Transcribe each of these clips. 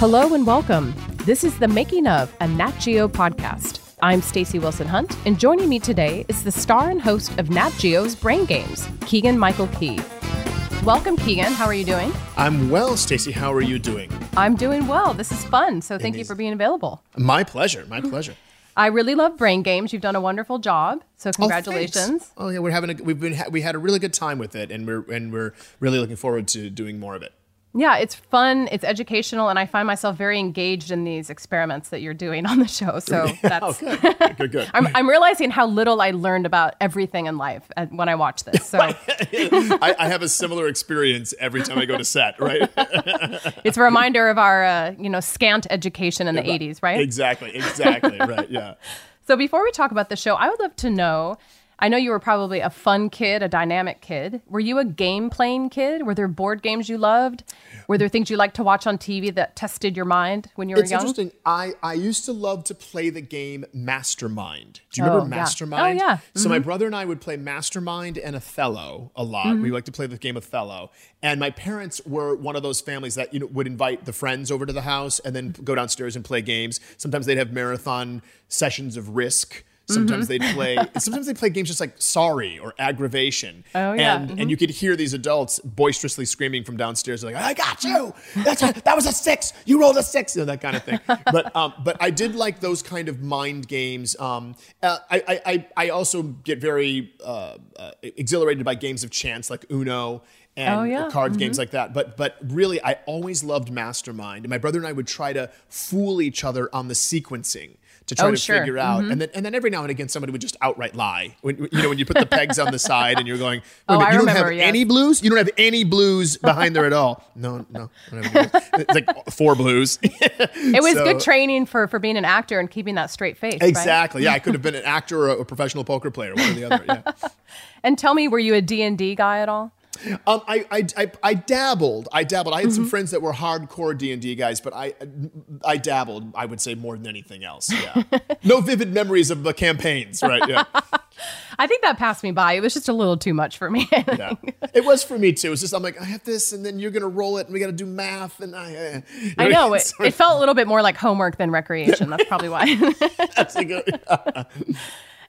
Hello and welcome. This is the making of a Nat Geo podcast. I'm Stacey Wilson Hunt, and joining me today is the star and host of Nat Geo's Brain Games, Keegan Michael Key. Welcome, Keegan. How are you doing? I'm well, Stacey. How are you doing? I'm doing well. This is fun, so thank you for being available. My pleasure. My pleasure. I really love Brain Games. You've done a wonderful job, so oh, congratulations. Oh, oh yeah, we're having a we've been ha- we had a really good time with it, and we're and we're really looking forward to doing more of it. Yeah, it's fun, it's educational, and I find myself very engaged in these experiments that you're doing on the show. So that's oh, good, good, good. I'm, I'm realizing how little I learned about everything in life when I watch this. So I, I, have a similar experience every time I go to set. Right? it's a reminder of our uh, you know scant education in the yeah, '80s, right? Exactly, exactly, right. Yeah. So before we talk about the show, I would love to know I know you were probably a fun kid, a dynamic kid. Were you a game playing kid? Were there board games you loved? Were there things you liked to watch on TV that tested your mind when you were it's young? It's interesting. I, I used to love to play the game Mastermind. Do you remember oh, Mastermind? Yeah. Oh, yeah. Mm-hmm. So my brother and I would play Mastermind and Othello a lot. Mm-hmm. We like to play the game Othello. And my parents were one of those families that you know would invite the friends over to the house and then go downstairs and play games. Sometimes they'd have marathon sessions of Risk. Sometimes mm-hmm. they'd play. Sometimes they play games just like Sorry or Aggravation. Oh yeah. And mm-hmm. and you could hear these adults boisterously screaming from downstairs, like "I got you! That's a, that was a six. You rolled a six, you know, that kind of thing." but um, but I did like those kind of mind games. Um, uh, I, I I also get very uh, uh, exhilarated by games of chance like Uno and oh, yeah. card mm-hmm. games like that. But but really, I always loved Mastermind. And my brother and I would try to fool each other on the sequencing to try oh, to sure. figure out. Mm-hmm. And then and then every now and again somebody would just outright lie. When you know when you put the pegs on the side and you're going, oh, minute, I you don't remember, have yes. any blues. You don't have any blues behind there at all. No, no, it's like four blues. it was so, good training for for being an actor and keeping that straight face. Exactly. Right? Yeah, I could have been an actor or a, a professional poker player, one or the other. Yeah. and tell me, were you a D and D guy at all? Um, I, I, I, I, dabbled. I dabbled. I had mm-hmm. some friends that were hardcore D and D guys, but I, I dabbled. I would say more than anything else. Yeah. no vivid memories of the campaigns, right? Yeah. I think that passed me by. It was just a little too much for me. yeah. It was for me too. It's just I'm like I have this, and then you're gonna roll it, and we got to do math, and I. Uh, I know it, it. felt a little bit more like homework than recreation. That's probably why. That's a good.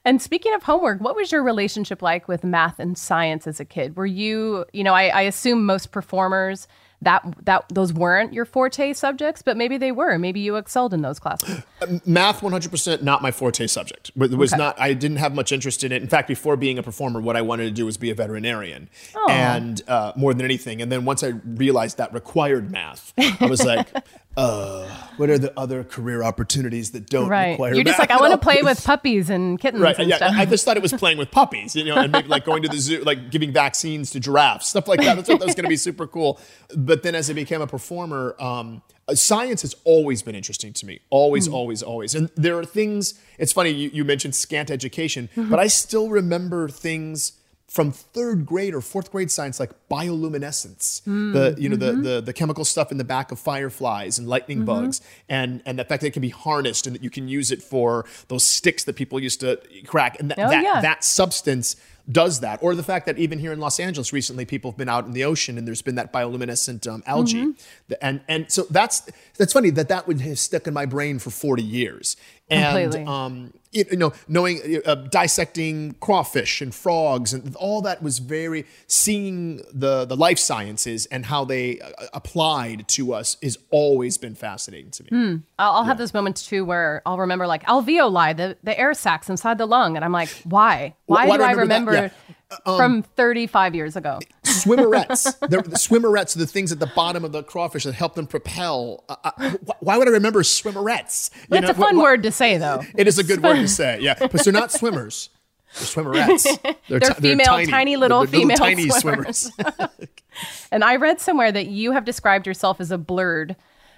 And speaking of homework, what was your relationship like with math and science as a kid? Were you, you know, I, I assume most performers that that those weren't your forte subjects, but maybe they were. Maybe you excelled in those classes. Math, one hundred percent, not my forte subject. It was Okay. not. I didn't have much interest in it. In fact, before being a performer, what I wanted to do was be a veterinarian, Oh. and uh, more than anything. And then once I realized that required math, I was like, uh, "What are the other career opportunities that don't Right. require?" You're just like, I want to play with puppies and kittens Right. and Yeah. stuff. I just thought it was playing with puppies, you know, and maybe like going to the zoo, like giving vaccines to giraffes, stuff like that. That's what that was going to be super cool. But then as I became a performer, um, science has always been interesting to me. Always, always, always. And there are things, it's funny, you, you mentioned scant education, but I still remember things from third grade or fourth grade science like bioluminescence the you know the, the the chemical stuff in the back of fireflies and lightning bugs and and the fact that it can be harnessed and that you can use it for those sticks that people used to crack and that Oh, that, yeah. that substance does that or the fact that even here in los angeles recently people have been out in the ocean and there's been that bioluminescent um, algae Mm-hmm. And and so that's that's funny that that would have stuck in my brain for 40 years Completely. um, you you know, knowing uh, dissecting crawfish and frogs and all that was very seeing the the life sciences and how they uh, applied to us has always been fascinating to me. I'll, I'll have those moments too where I'll remember like alveoli, the, the air sacs inside the lung. And I'm like, why? Why, why do do I I remember remember, that? Um, from 35 years ago? Swimmerets, the, the swimmerets are the things at the bottom of the crawfish that help them propel. Uh, uh, wh- why would I remember swimmerets? You It's know, a fun wh- wh- word to say though. It is a good word to say, yeah, because they're not swimmers. They're swimmerets. They're ti- female, tiny little They're female tiny swimmers. And I read somewhere that you have described yourself as a blerd.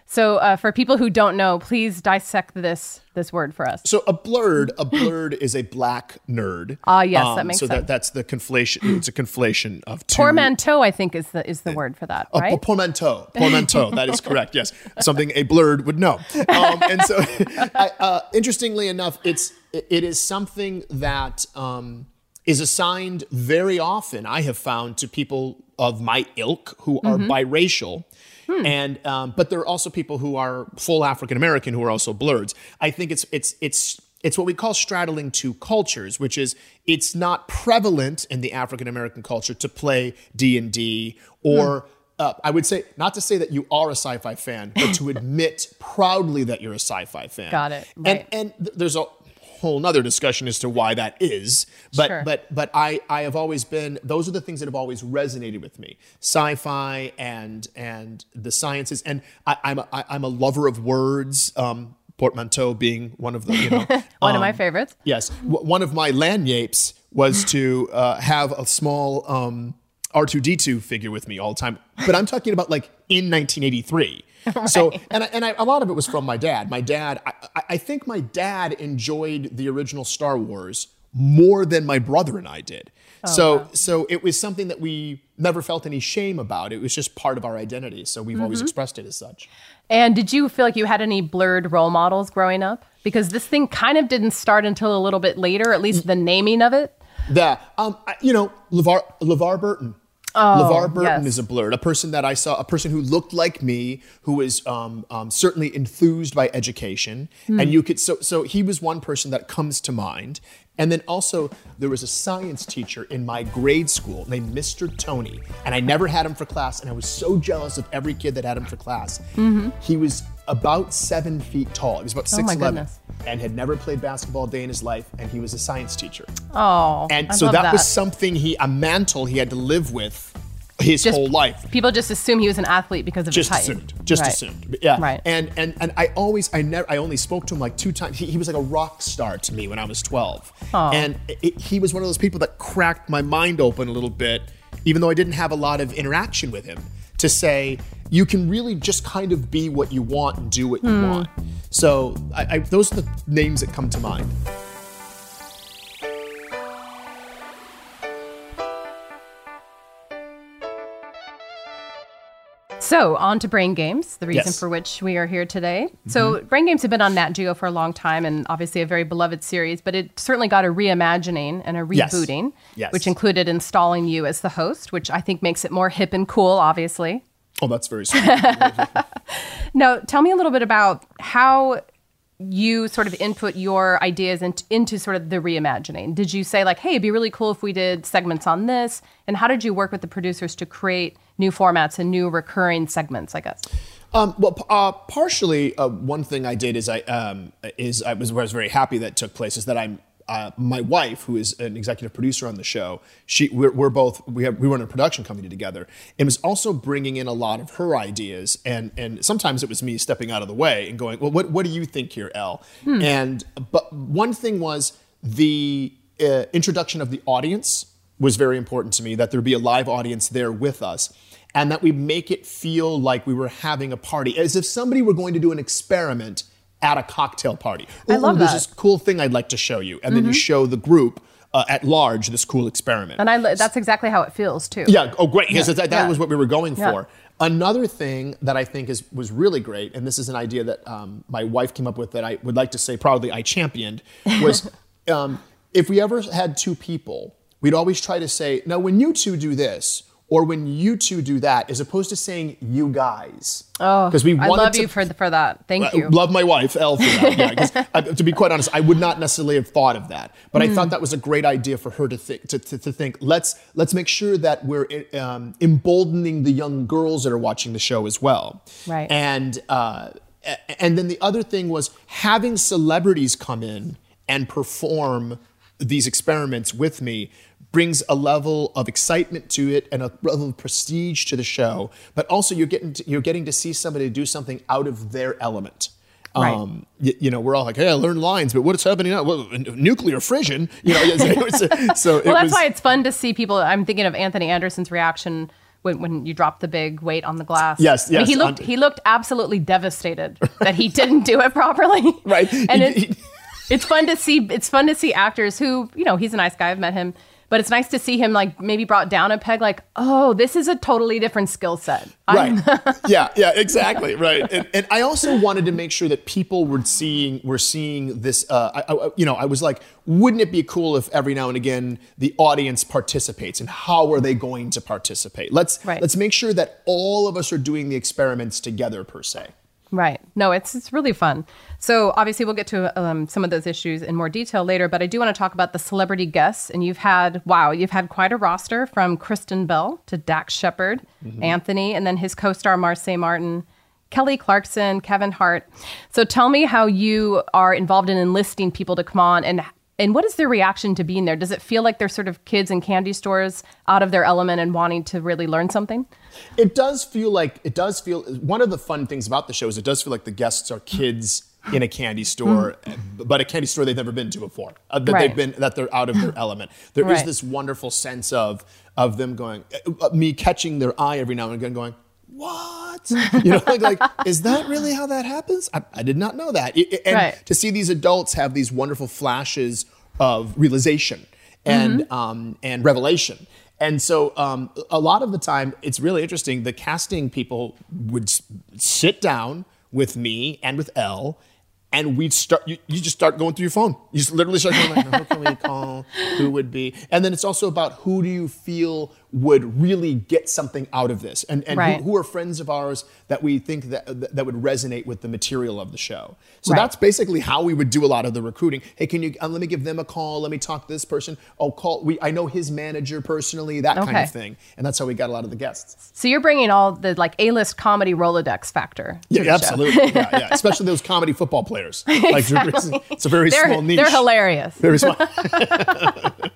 So uh, for people who don't know, please dissect this this word for us. So a blerd, a blerd is a black nerd. Um, Ah, yes, that makes so sense. that that's the conflation. It's a conflation of two. Portmanteau, I think, is the is the word for that, A right? portmanteau. Portmanteau. that is correct. Yes, something a blerd would know. Um, and so, I, uh, interestingly enough, it's it is something that um, is assigned very often. I have found to people of my ilk who are Mm-hmm. biracial. And um, but there are also people who are full African American who are also blerds. I think it's it's it's it's what we call straddling two cultures, which is it's not prevalent in the African American culture to play D and D or. Uh, I would say not to say that you are a sci-fi fan, but to admit proudly that you're a sci-fi fan. Got it. And Right. and th- there's a whole nother discussion as to why that is. But Sure. but but I I have always been those are the things that have always resonated with me. Sci-fi and and the sciences and I, I'm a, I, I'm a lover of words. Um, portmanteau being one of the you know One of my um, favorites. Yes, w- one of my land yapes was to uh, have a small um, R2D2 figure with me all the time. But I'm talking about like in 1983. So, and I, and I, a lot of it was from my dad. My dad, I, I- think my dad enjoyed the original Star Wars more than my brother and I did. so, so it was something that we never felt any shame about. It was just part of our identity. So we've always expressed it as such. And did you feel like you had any blerd role models growing up? Because this thing kind of didn't start until a little bit later, at least the naming of it. That um, I- you know, LeVar LeVar Burton. LeVar Burton yes. is a blerd, a person that I saw, a person who looked like me, who was um, um, certainly enthused by education, and you could so so he was one person that comes to mind. And then also there was a science teacher in my grade school named Mr. Tony, and I never had him for class, and I was so jealous of every kid that had him for class. He was about seven feet tall. He was about Oh six eleven, and had never played basketball a day in his life, and he was a science teacher. Oh, And I so love that, was something he, a mantle he had to live with his Just- whole life. People just assume he was an athlete because of Just his height. assumed. Just Right. assumed. Yeah. Right. And and and I always, I never, I only spoke to him like two times. He, he was like a rock star to me when I was 12. And it, he was one of those people that cracked my mind open a little bit, even though I didn't have a lot of interaction with him, to say, you can really just kind of be what you want and do what you Hmm. want. So I, I, those are the names that come to mind. So, on to Brain Games, the reason Yes. for which we are here today. So, mm-hmm. Brain Games have been on Nat Geo for a long time and obviously a very beloved series, but it certainly got a reimagining and a rebooting, Yes. which included installing you as the host, which I think makes it more hip and cool, obviously. Oh, that's very sweet. Now, tell me a little bit about how you sort of input your ideas into, into sort of the reimagining. Did you say, like, hey, it'd be really cool if we did segments on this? And how did you work with the producers to create new formats and new recurring segments, I guess? Um, well, uh, partially, uh, one thing I did is I um, is I was, I was very happy that took place is that I'm uh, my wife, who is an executive producer on the show. She we're, we're both we have we run a production company together, and was also bringing in a lot of her ideas, and and sometimes it was me stepping out of the way and going, well, what what do you think here, Elle? And but one thing was the uh, introduction of the audience was very important to me that there be a live audience there with us and that we make it feel like we were having a party as if somebody were going to do an experiment at a cocktail party. I love Ooh, There's that. this cool thing I'd like to show you. And then you show the group uh, at large this cool experiment. And I—that's exactly how it feels too. Yeah. Oh, great. Because that, that Yeah. was what we were going Yeah. for. Another thing that I think is was really great, and this is an idea that um, my wife came up with that I would like to say proudly I championed, was um, if we ever had two people, we'd always try to say, "Now, when you two do this." Or when you two do that, as opposed to saying "you guys," Oh, because we I love to you for, for that. Thank I you. Love my wife, Elle, for that. Yeah, uh, to be quite honest, I would not necessarily have thought of that, but I Hmm. thought that was a great idea for her to think. To, to, to think, let's let's make sure that we're um, emboldening the young girls that are watching the show as well. Right. And uh, and then the other thing was having celebrities come in and perform these experiments with me brings a level of excitement to it and a level of prestige to the show but also you're getting to, you're getting to see somebody do something out of their element Right. um, you, you know, we're all like, "Hey, I learned lines, but what's happening now? Well, nuclear fission." You know, so it well, that's was, why it's fun to see people. I'm thinking of Anthony Anderson's reaction when, when you dropped the big weight on the glass. Yes, I mean, yes, he looked he looked absolutely devastated that he didn't do it properly. Right. and He- it, he- it's fun to see. It's fun to see actors who you know he's a nice guy. I've met him. but it's nice to see him like maybe brought down a peg like oh this is a totally different skill set right yeah yeah exactly right and, and, i also wanted to make sure that people were seeing were seeing this uh, I, I, you know i was like wouldn't it be cool if every now and again the audience participates and how are they going to participate let's right. let's make sure that all of us are doing the experiments together per se Right. No, it's it's really fun. So obviously we'll get to um, some of those issues in more detail later, but I do want to talk about the celebrity guests. And you've had wow, you've had quite a roster from Kristen Bell to Dax Shepard, mm-hmm. Anthony, and then his co-star Marsai Martin, Kelly Clarkson, Kevin Hart. So tell me how you are involved in enlisting people to come on and and what is their reaction to being there? Does it feel like they're sort of kids in candy stores out of their element and wanting to really learn something? It does feel like it does feel one of the fun things about the show is it does feel like the guests are kids in a candy store, mm. but a candy store they've never been to before. Uh, that right. they've been that they're out of their element. There right. is this wonderful sense of of them going, uh, me catching their eye every now and again, going, what? You know, like, like, is that really how that happens? I, I did not know that. and right. to see these adults have these wonderful flashes of realization and mm-hmm. um, and revelation. And so, um, a lot of the time, it's really interesting. The casting people would sit down with me and with Elle and we'd start you, you, just start going through your phone you just literally start going like who can we call who would be and then it's also about who do you feel would really get something out of this. And, and right. who, who, are friends of ours that we think that that would resonate with the material of the show? So right. that's basically how we would do a lot of the recruiting. Hey can you uh, let me give them a call. Let me talk to this person. Oh call we i know his manager personally that okay. kind of thing. And that's how we got a lot of the guests. So you're bringing all the like a-list comedy rolodex factor yeah absolutely. Yeah, yeah. Especially those comedy football players. Like exactly. it's a very they're, small niche. they're hilarious. Very small.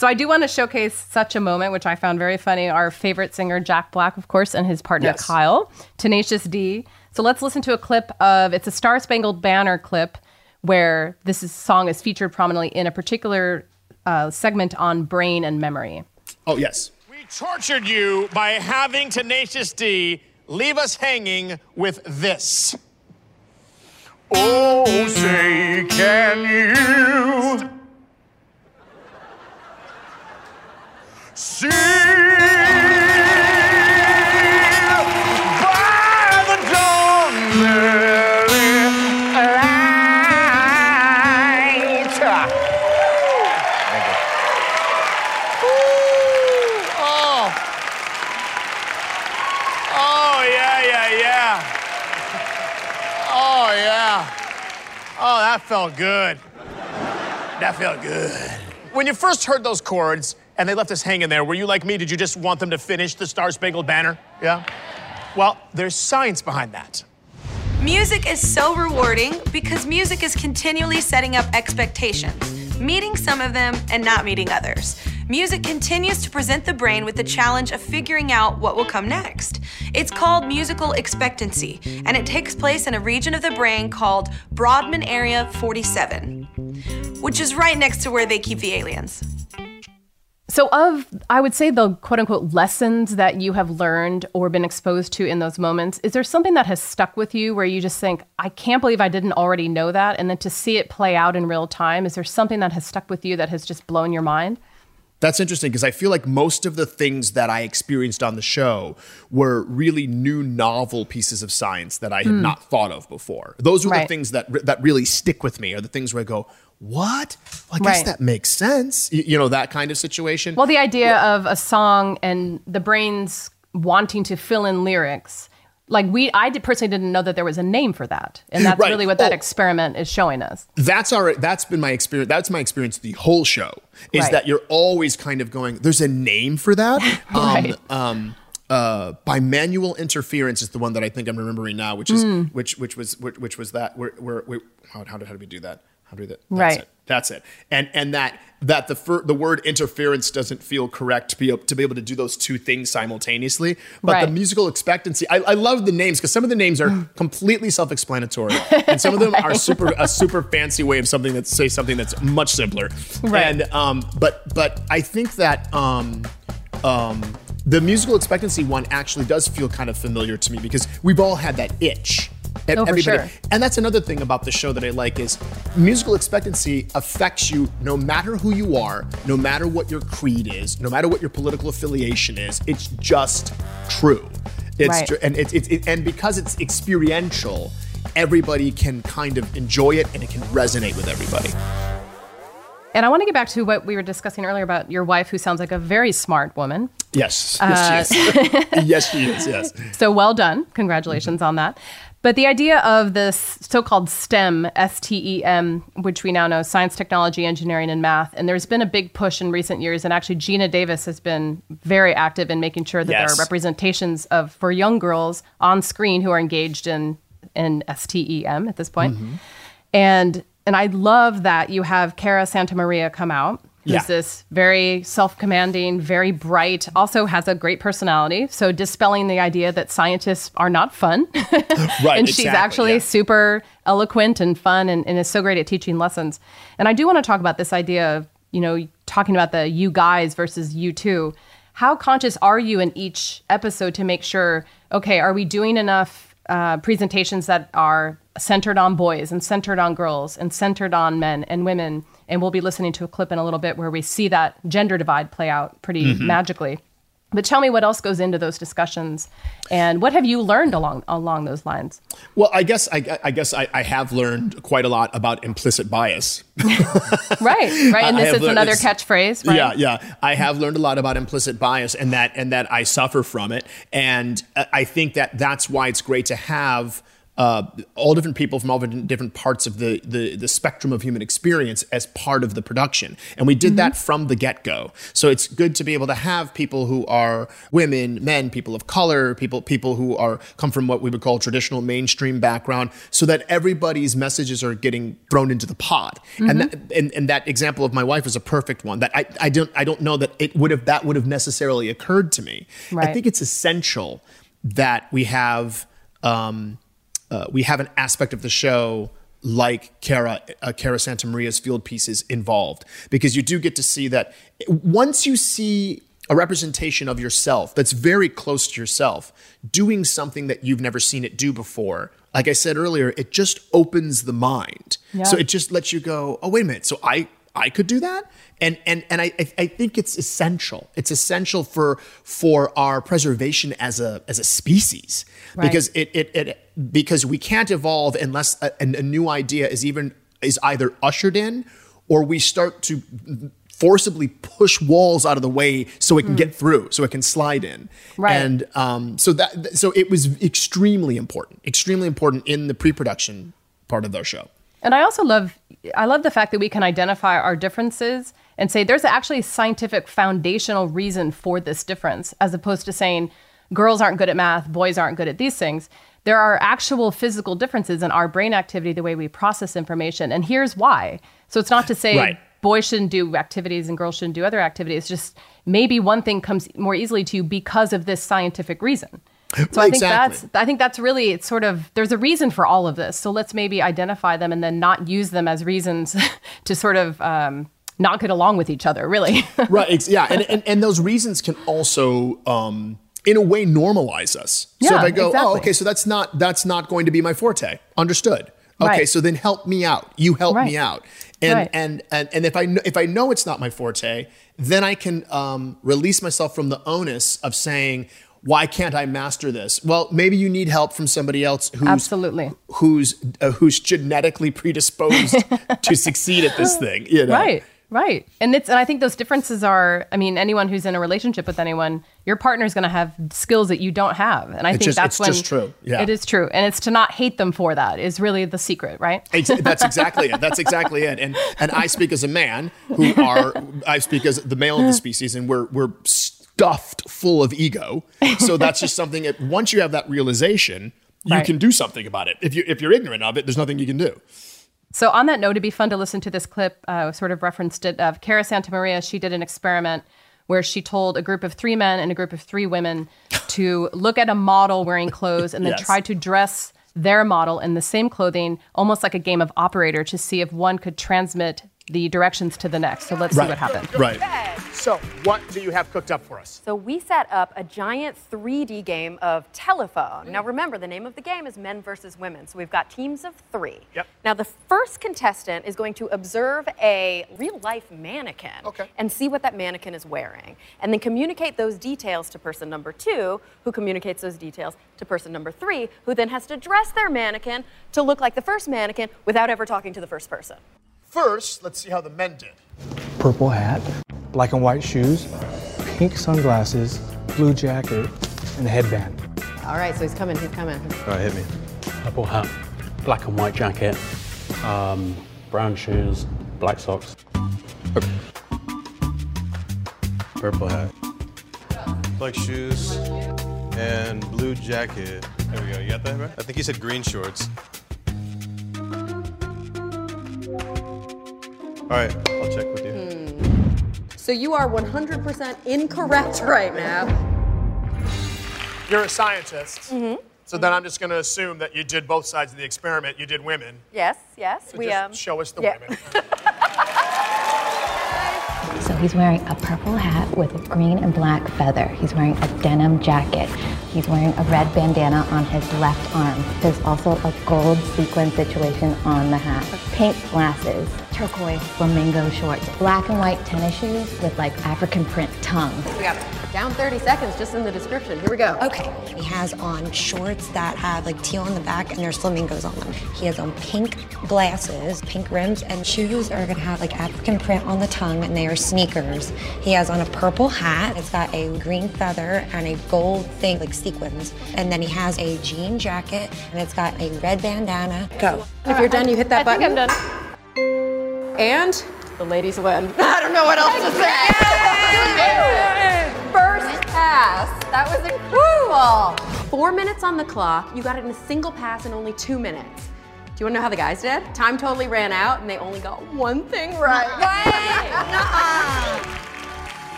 So I do want to showcase such a moment, which I found very funny. Our favorite singer, Jack Black, of course, and his partner, yes. Kyle, Tenacious D. So let's listen to a clip of it's a Star Spangled Banner clip where this is, song is featured prominently in a particular uh, segment on brain and memory. Oh, yes. We tortured you by having Tenacious D leave us hanging with this. Oh, say, can you? See by the dawn's early light. Oh. Oh, yeah, yeah, yeah. Oh, yeah. Oh, that felt good. That felt good. When you first heard those chords, and they left us hanging there. Were you like me? Did you just want them to finish the Star Spangled Banner? Yeah? Well, there's science behind that. Music is so rewarding because music is continually setting up expectations, meeting some of them and not meeting others. Music continues to present the brain with the challenge of figuring out what will come next. It's called musical expectancy, and it takes place in a region of the brain called Brodmann Area 47, which is right next to where they keep the aliens. So, of I would say the quote unquote lessons that you have learned or been exposed to in those moments, is there something that has stuck with you where you just think, I can't believe I didn't already know that? And then to see it play out in real time, is there something that has stuck with you that has just blown your mind? That's interesting because I feel like most of the things that I experienced on the show were really new, novel pieces of science that I had mm. not thought of before. Those are right. the things that that really stick with me, are the things where I go, what? Well, I guess right. that makes sense. You, you, know, that kind of situation. Well, the idea well, of a song and the brain's wanting to fill in lyrics. Like we, I did, personally didn't know that there was a name for that, and that's right. really what that oh, experiment is showing us. That's our. That's been my experience. That's my experience. The whole show is right. that you're always kind of going. There's a name for that. right. Um, um, uh, bimanual interference is the one that I think I'm remembering now, which is mm. which which was which, which was that where, where, where how, how, did, how did we do that? How do that? That's right. It. That's it. And and that that the fir- the word interference doesn't feel correct to be able, to be able to do those two things simultaneously. But right. the musical expectancy, I, I love the names because some of the names are completely self-explanatory, and some of them right. are super a super fancy way of something that say something that's much simpler. Right. And um, but but I think that um, um, the musical expectancy one actually does feel kind of familiar to me because we've all had that itch And Oh, everybody, sure. and that's another thing about the show that I like is musical expectancy affects you no matter who you are, no matter what your creed is, no matter what your political affiliation is. It's just true. It's Right. and it's, it's it, and because it's experiential, everybody can kind of enjoy it and it can resonate with everybody. And I want to get back to what we were discussing earlier about your wife, who sounds like a very smart woman. Yes, yes, she uh, is. yes, she is. Yes. So well done. Congratulations on that. But the idea of this so called STEM, S T E M, which we now know science, technology, engineering, and math, and there's been a big push in recent years. And actually, Geena Davis has been very active in making sure that there are representations of for young girls on screen who are engaged in, in STEM at this point. Mm-hmm. And and I love that you have Cara Santa Maria come out. Who's Yeah. this very self-commanding, very bright, also has a great personality. So dispelling the idea that scientists are not fun. Right. and she's exactly, actually yeah. super eloquent and fun and, and is so great at teaching lessons. And I do want to talk about this idea of, you know, talking about the you guys versus you two. How conscious are you in each episode to make sure, okay, are we doing enough uh, presentations that are centered on boys and centered on girls and centered on men and women? And we'll be listening to a clip in a little bit where we see that gender divide play out pretty Mm-hmm. magically. But tell me what else goes into those discussions, and what have you learned along along those lines? Well, I guess I, I guess I, I have learned quite a lot about implicit bias. Right, right. And this is learned another catchphrase, right? Yeah, yeah. I have learned a lot about implicit bias and that and that I suffer from it. And uh, I think that that's why it's great to have uh, all different people from all different parts of the, the the spectrum of human experience as part of the production. And we did that from the get go. So it's good to be able to have people who are women, men, people of color, people people who are come from what we would call traditional mainstream background, so that everybody's messages are getting thrown into the pot. And that and, and that example of my wife is a perfect one. That I, I don't I don't know that it would have that would have necessarily occurred to me. I think it's essential that we have um, uh, we have an aspect of the show like Cara, uh, Cara Santa Maria's field pieces involved. Because you do get to see that once you see a representation of yourself that's very close to yourself doing something that you've never seen it do before like i said earlier it just opens the mind. So it just lets you go oh wait a minute. So i i could do that and and and I I- think it's essential. It's essential for for our preservation as a as a species Right. because it it, it because we can't evolve unless a, a new idea is even is either ushered in or we start to forcibly push walls out of the way so it can get through so it can slide in Right. and um, so that so it was extremely important extremely important in the pre-production part of their show And I also love I love the fact that we can identify our differences and say there's actually a scientific foundational reason for this difference as opposed to saying girls aren't good at math, boys aren't good at these things. There are actual physical differences in our brain activity, the way we process information, and here's why. So it's not to say Right. boys shouldn't do activities and girls shouldn't do other activities. Just maybe one thing comes more easily to you because of this scientific reason. So I think that's I think that's really it's sort of there's a reason for all of this. So let's maybe identify them and then not use them as reasons to sort of um, not get along with each other. Really, right yeah and, and and those reasons can also um in a way normalize us so if i go exactly. oh okay so that's not that's not going to be my forte understood okay Right. so then help me out you help Right. me out and, Right. and and and if i know if i know it's not my forte then i can um, release myself from the onus of saying why can't i master this well maybe you need help from somebody else who's Absolutely. who's uh, who's genetically predisposed to succeed at this thing you know right, right. And it's and I think those differences are. I mean, anyone who's in a relationship with anyone, your partner's going to have skills that you don't have, and I think just- that's it's when just true. Yeah. it is true, and it's to not hate them for that is really the secret, right? That's exactly it. That's exactly it. And and I speak as a man who are I speak as the male of the species, and we're we're stuffed full of ego. So that's just something that once you have that realization, you Right. can do something about it. If you if you're ignorant of it, there's nothing you can do. So on that note, it'd be fun to listen to this clip. Uh, sort of referenced it of Cara Santa Maria. She did an experiment where she told a group of three men and a group of three women to look at a model wearing clothes and then Yes. try to dress their model in the same clothing, almost like a game of operator, to see if one could transmit the directions to the next. So let's see what happens. Right. So, what do you have cooked up for us? So we set up a giant 3D game of telephone. Now mm. remember, the name of the game is men versus women. So we've got teams of three. Yep. Now the first contestant is going to observe a real life mannequin Okay. and see what that mannequin is wearing. And then communicate those details to person number two, who communicates those details to person number three, who then has to dress their mannequin to look like the first mannequin without ever talking to the first person. First, let's see how the men did. purple hat, black and white shoes, pink sunglasses, blue jacket, and a headband. All right, so he's coming, he's coming. All right, hit me. Purple hat, black and white jacket, um, brown shoes, black socks. Purple hat, black shoes, and blue jacket. There we go. You got that right? I think he said green shorts. All right, I'll check with you. So you are 100% incorrect right now. You're a scientist. So then I'm just going to assume that you did both sides of the experiment. You did women. Yes, yes. So we just um, show us the yeah. women. So he's wearing a purple hat with a green and black feather. He's wearing a denim jacket. He's wearing a red bandana on his left arm. There's also a gold sequin situation on the hat. Pink glasses, turquoise flamingo shorts, black and white tennis shoes with like African print tongue. We got down 30 seconds just in the description. Here we go. Okay. He has on shorts that have like teal on the back and there's flamingos on them. He has on pink glasses, pink rims, and shoes are gonna have like African print on the tongue and they are sneakers. He has on a purple hat. It's got a green feather and a gold thing, like sequins. And then he has a jean jacket and it's got a red bandana. Go. If you're done, you hit that I think button. I'm done. And the ladies win. I don't know what else to say. First pass. That was incredible. Four minutes on the clock. You got it in a single pass in only two minutes. Do you want to know how the guys did? Time totally ran out, and they only got one thing right.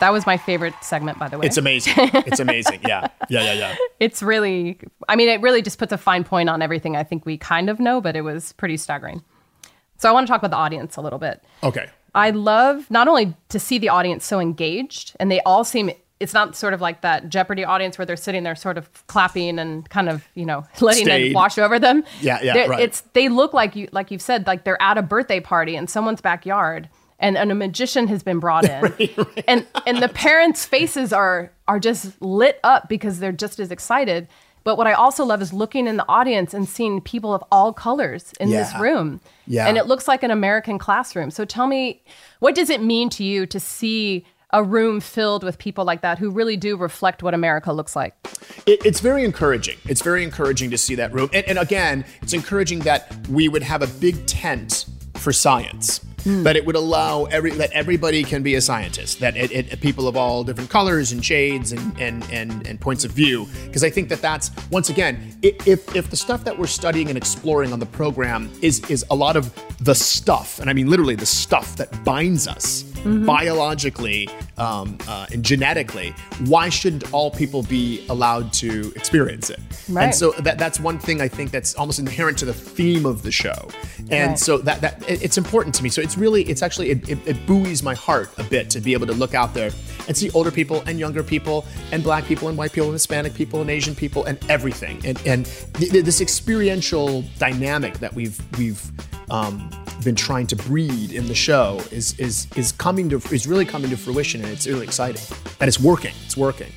That was my favorite segment, by the way. It's amazing. It's amazing. Yeah. Yeah, yeah, yeah. It's really, I mean, it really just puts a fine point on everything I think we kind of know, but it was pretty staggering. So I want to talk about the audience a little bit. Okay. I love not only to see the audience so engaged, and they all seem. It's not sort of like that Jeopardy audience where they're sitting there, sort of clapping and kind of you know letting Stayed. it wash over them. Yeah, yeah, They're- right. It's they look like you, like you've said, like they're at a birthday party in someone's backyard, and, and a magician has been brought in, and and the parents' faces are are just lit up because they're just as excited. But what I also love is looking in the audience and seeing people of all colors in this room. Yeah. And it looks like an American classroom. So tell me, what does it mean to you to see a room filled with people like that who really do reflect what America looks like? It, it's very encouraging. It's very encouraging to see that room. And, and again, it's encouraging that we would have a big tent for science. Hmm. That it would allow every that everybody can be a scientist. That it, it people of all different colors and shades and and and, and points of view. Because I think that that's once again, if if the stuff that we're studying and exploring on the program is is a lot of the stuff, and I mean literally the stuff that binds us biologically um, uh, and genetically, why shouldn't all people be allowed to experience it? Right. And so that, that's one thing I think that's almost inherent to the theme of the show. And Right. so that, that it- it's important to me. So it's really, it's actually, it, it, it buoys my heart a bit to be able to look out there and see older people and younger people and black people and white people and Hispanic people and Asian people and everything. And, and th- th- this experiential dynamic that we've, we've, um, been trying to breed in the show is is is coming to is really coming to fruition and it's really exciting. And it's working. It's working.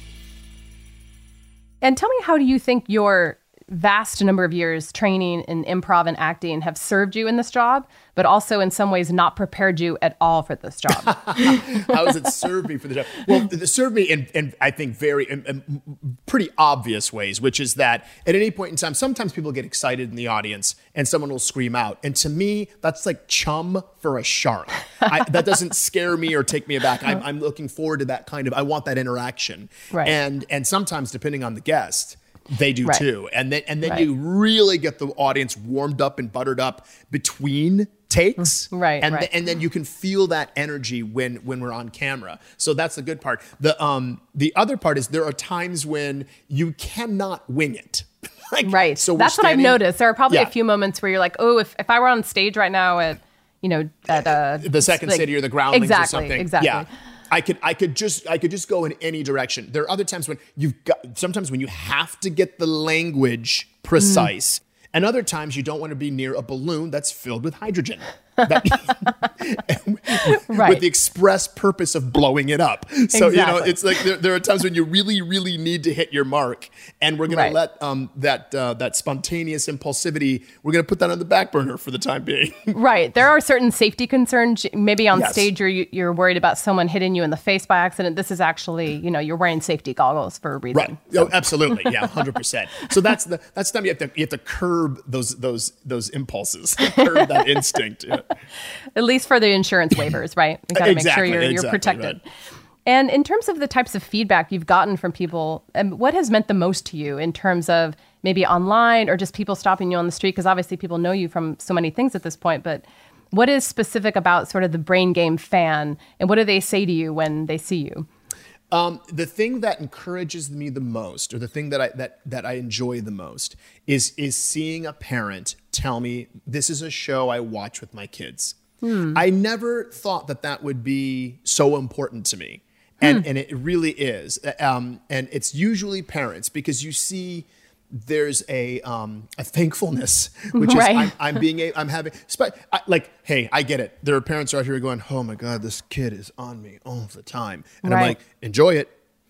And tell me, how do you think your vast number of years training in improv and acting have served you in this job, but also in some ways not prepared you at all for this job? how has it served me for the job? Well it served me in, in i think very in, in pretty obvious ways which is that at any point in time sometimes people get excited in the audience and someone will scream out. And to me that's like chum for a shark. I, that doesn't scare me or take me aback. I'm, I'm looking forward to that kind of i want that interaction. Right. and and sometimes depending on the guest they do Right. too and then and then Right. you really get the audience warmed up and buttered up between takes Right, and right. th- and then you can feel that energy when when we're on camera so that's the good part the um the other part is there are times when you cannot wing it Like, right. so That's what I've noticed. There are probably Yeah. a few moments where you're like, oh, if, if I were on stage right now at, you know, at uh, the second like- city or the groundlings exactly, or something. Exactly. Yeah. I could I could just I could just go in any direction. There are other times when you've got sometimes when you have to get the language mm. precise. And other times you don't want to be near a balloon that's filled with hydrogen. That- Right. With the express purpose of blowing it up. So, you know, it's like there, there are times when you really, really need to hit your mark. And we're going Right. to let um, that, uh, that spontaneous impulsivity, we're going to put that on the back burner for the time being. Right. There are certain safety concerns. Maybe on Yes. stage you're you're worried about someone hitting you in the face by accident. This is actually, you know, you're wearing safety goggles for a reason. Right. Oh, absolutely. Yeah, hundred percent. So that's the that's the time you have to you have to curb those those those impulses, curb that instinct. Yeah. At least for the insurance waivers, right? You got to make sure you're, you're protected. right. And in terms of the types of feedback you've gotten from people, um, what has meant the most to you in terms of maybe online or just people stopping you on the street? Because obviously people know you from so many things at this point, but what is specific about sort of the brain game fan and what do they say to you when they see you? Um, the thing that encourages me the most, or the thing that I that that I enjoy the most, is is seeing a parent tell me this is a show I watch with my kids. I never thought that that would be so important to me, and and it really is. Um, and it's usually parents because you see there's a um, a thankfulness, which Right. is I'm, I'm being a, I'm having I, like hey I get it. There are parents out here going, oh my god, this kid is on me all the time, and I'm like, enjoy it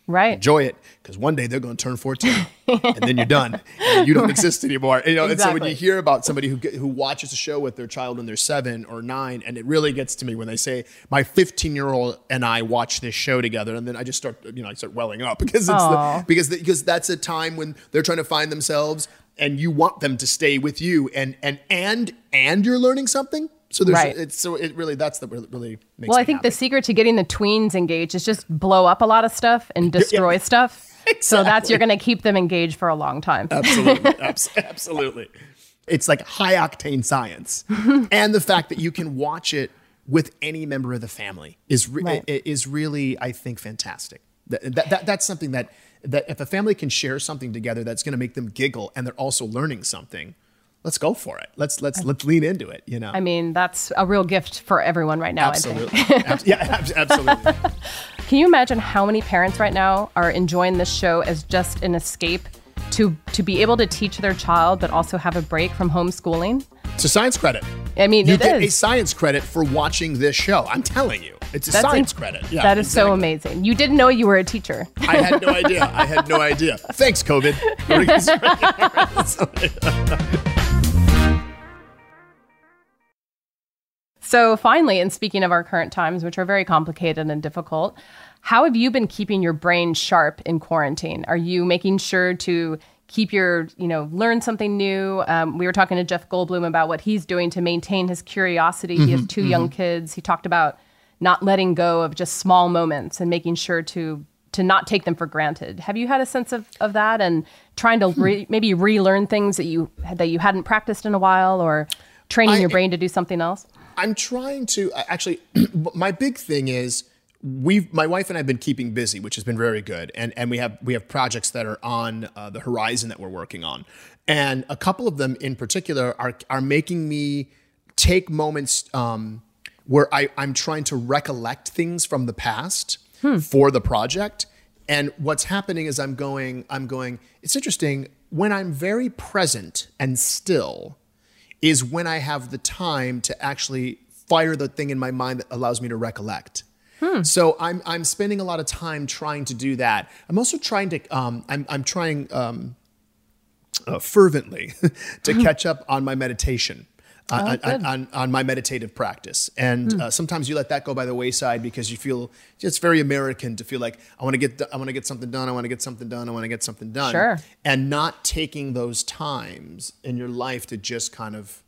Right. enjoy it because one day they're going to turn 14 and then you're done. And you don't exist anymore. You know and so when you hear about somebody who who watches a show with their child when they're seven or nine and it really gets to me when they say my 15 year old and i watch this show together and then i just start you know i start welling up because it's the, because the, because that's a time when they're trying to find themselves and you want them to stay with you and and and and you're learning something so there's Right. it's so it really that's the really Well, I think happy. the secret to getting the tweens engaged is just blow up a lot of stuff and destroy stuff. So that's you're going to keep them engaged for a long time. Absolutely. Absolutely. It's like high octane science. and the fact that you can watch it with any member of the family is re- Right. is really I think fantastic. That, that, that- that's something that that if a family can share something together that's going to make them giggle and they're also learning something, let's go for it. Let's let's let's lean into it, you know. I mean, that's a real gift for everyone right now. Absolutely. Yeah, abs- absolutely. Can you imagine how many parents right now are enjoying this show as just an escape to to be able to teach their child, but also have a break from homeschooling? It's a science credit. I mean, you get a science credit for watching this show. I'm telling you, it's a That's science in- credit. Yeah, that is so amazing. You didn't know you were a teacher. I had no idea. I had no idea. Thanks, COVID. So, finally, and speaking of our current times, which are very complicated and difficult, how have you been keeping your brain sharp in quarantine? Are you making sure to keep your, you know, learn something new? Um, we were talking to Jeff Goldblum about what he's doing to maintain his curiosity. He has mm-hmm, 2 young mm-hmm. kids. He talked about not letting go of just small moments and making sure to to not take them for granted. Have you had a sense of, of that and trying to hmm. re- maybe relearn things that you that you hadn't practiced in a while or training I- your brain to do something else? I'm trying to actually. my big thing is we've my wife and I've been keeping busy, which has been very good, and and we have we have projects that are on uh, the horizon that we're working on, and a couple of them in particular are are making me take moments um, where I I'm trying to recollect things from the past for the project. And what's happening is I'm going, I'm going, it's interesting. When I'm very present and still, is when I have the time to actually fire the thing in my mind that allows me to recollect. So I'm I'm spending a lot of time trying to do that. I'm also trying to um, I'm I'm trying um, uh, fervently to catch up on my meditation. Uh, Oh, on, on, on my meditative practice. And uh, sometimes you let that go by the wayside because you feel it's very American to feel like I want to get I want to get something done. I want to get something done. I want to get something done. Sure. And not taking those times in your life to just kind of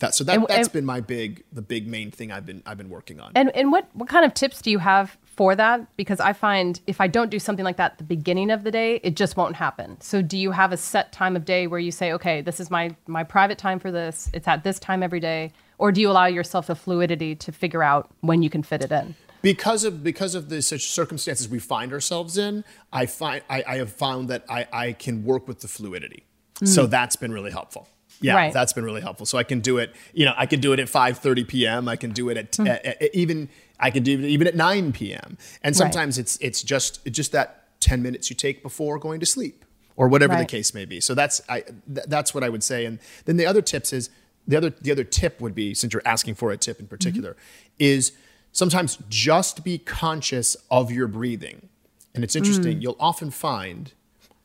that. So that And- that's and- been my big the big main thing I've been I've been working on. And and what what kind of tips do you have for that? Because I find if I don't do something like that at the beginning of the day, it just won't happen. So do you have a set time of day where you say, okay, this is my my private time for this. It's at this time every day, or do you allow yourself the fluidity to figure out when you can fit it in? because of because of the such circumstances we find ourselves in, I find I, I have found that I, I can work with the fluidity. Hmm. So that's been really helpful. Yeah, Right. that's been really helpful. So I can do it. You know, I can do it at 5:30 p.m. I can do it at, Hmm. at- at- even I can do it even at 9 p.m. And sometimes it's it's just just that 10 minutes you take before going to sleep or whatever Right. the case may be. So that's I th- that's what I would say. And then the other tips is the other the other tip would be since you're asking for a tip in particular Mm-hmm. is sometimes just be conscious of your breathing. And it's interesting, Mm. you'll often find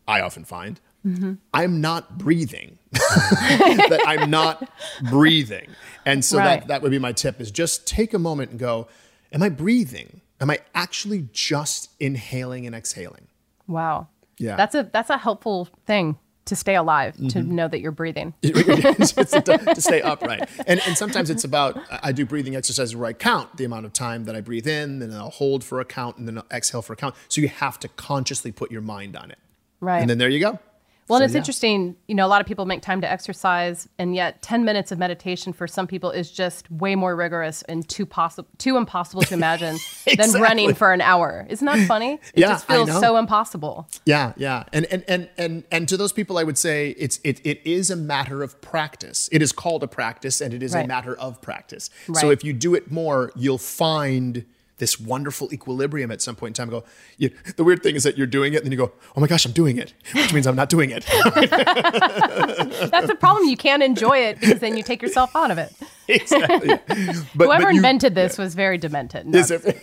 I often find Mm-hmm. I'm not breathing. that I'm not breathing. And so Right. that, that would be my tip is just take a moment and go, Am I breathing? Am I actually just inhaling and exhaling? Wow. Yeah. That's a that's a helpful thing to stay alive, to Mhm. know that you're breathing. To, to stay upright. And, and sometimes it's about, I do breathing exercises where I count the amount of time that I breathe in, then I'll hold for a count, and then I'll exhale for a count. So you have to consciously put your mind on it. Right. And then there you go. Well, So, and it's yeah. interesting, you know, a lot of people make time to exercise, and yet 10 minutes of meditation for some people is just way more rigorous and too possible, too impossible to imagine than running for an hour. Isn't that funny? It Yeah, just feels so impossible. Yeah, yeah. And and and and and to those people I would say it's it it is a matter of practice. It is called a practice and it is a matter of practice. So if you do it more, you'll find this wonderful equilibrium at some point in time. Go, you, the weird thing is that you're doing it, and then you go, "Oh my gosh, I'm doing it," which means I'm not doing it. That's the problem. You can't enjoy it because then you take yourself out of it. exactly. But, Whoever but you- invented this was very demented. No, Is it-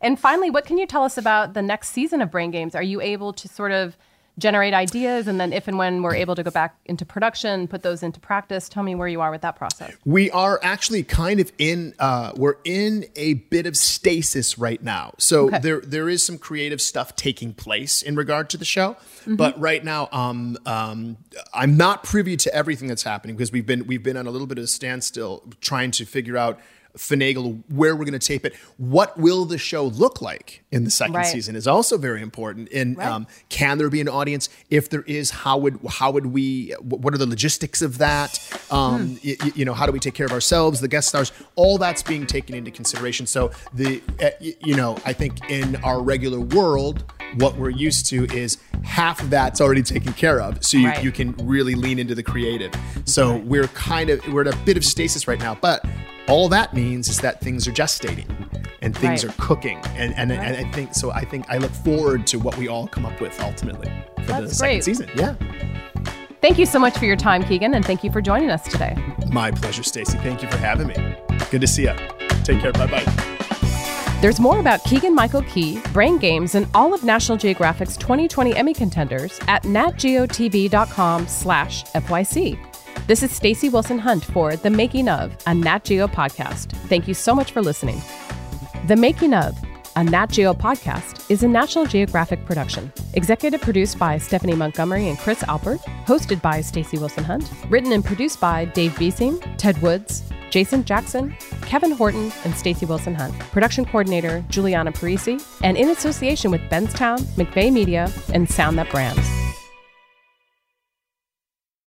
And finally, what can you tell us about the next season of Brain Games? Are you able to sort of generate ideas and then if and when we're able to go back into production, put those into practice? Tell me where you are with that process. We are actually kind of in uh, we're in a bit of stasis right now. So Okay. there there is some creative stuff taking place in regard to the show, Mhm. but right now um, um, I'm not privy to everything that's happening because we've been we've been on a little bit of a standstill trying to figure out finagle where we're going to tape it. What will the show look like in the second Right. season is also very important. And Right. um, can there be an audience? If there is, how would how would we? What are the logistics of that? Um, y- y- you know, how do we take care of ourselves, the guest stars? All that's being taken into consideration. So the uh, y- you know, I think in our regular world. What we're used to is half of that's already taken care of, so you, Right. you can really lean into the creative. So we're kind of we're at a bit of stasis right now, but all that means is that things are gestating and things Right. are cooking, and and, and I think so. I think I look forward to what we all come up with ultimately for the That's second great. season. Yeah, Thank you so much for your time, Keegan, and thank you for joining us today. my pleasure, Stacey. Thank you for having me. Good to see you. Take care. Bye bye. There's more about Keegan Michael Key, Brain Games, and all of National Geographic's 2020 Emmy contenders at natgeotv.com slash FYC. This is Stacey Wilson Hunt for The Making of, a Nat Geo podcast. Thank you so much for listening. The Making of, a Nat Geo podcast, is a National Geographic production. Executive produced by Stephanie Montgomery and Chris Alpert, hosted by Stacey Wilson Hunt, written and produced by Dave Beasing, Ted Woods, Jason Jackson, Kevin Horton, and Stacey Wilson Hunt. Production coordinator Juliana Parisi, and in association with Benztown, McVay Media, and Sound That Brands.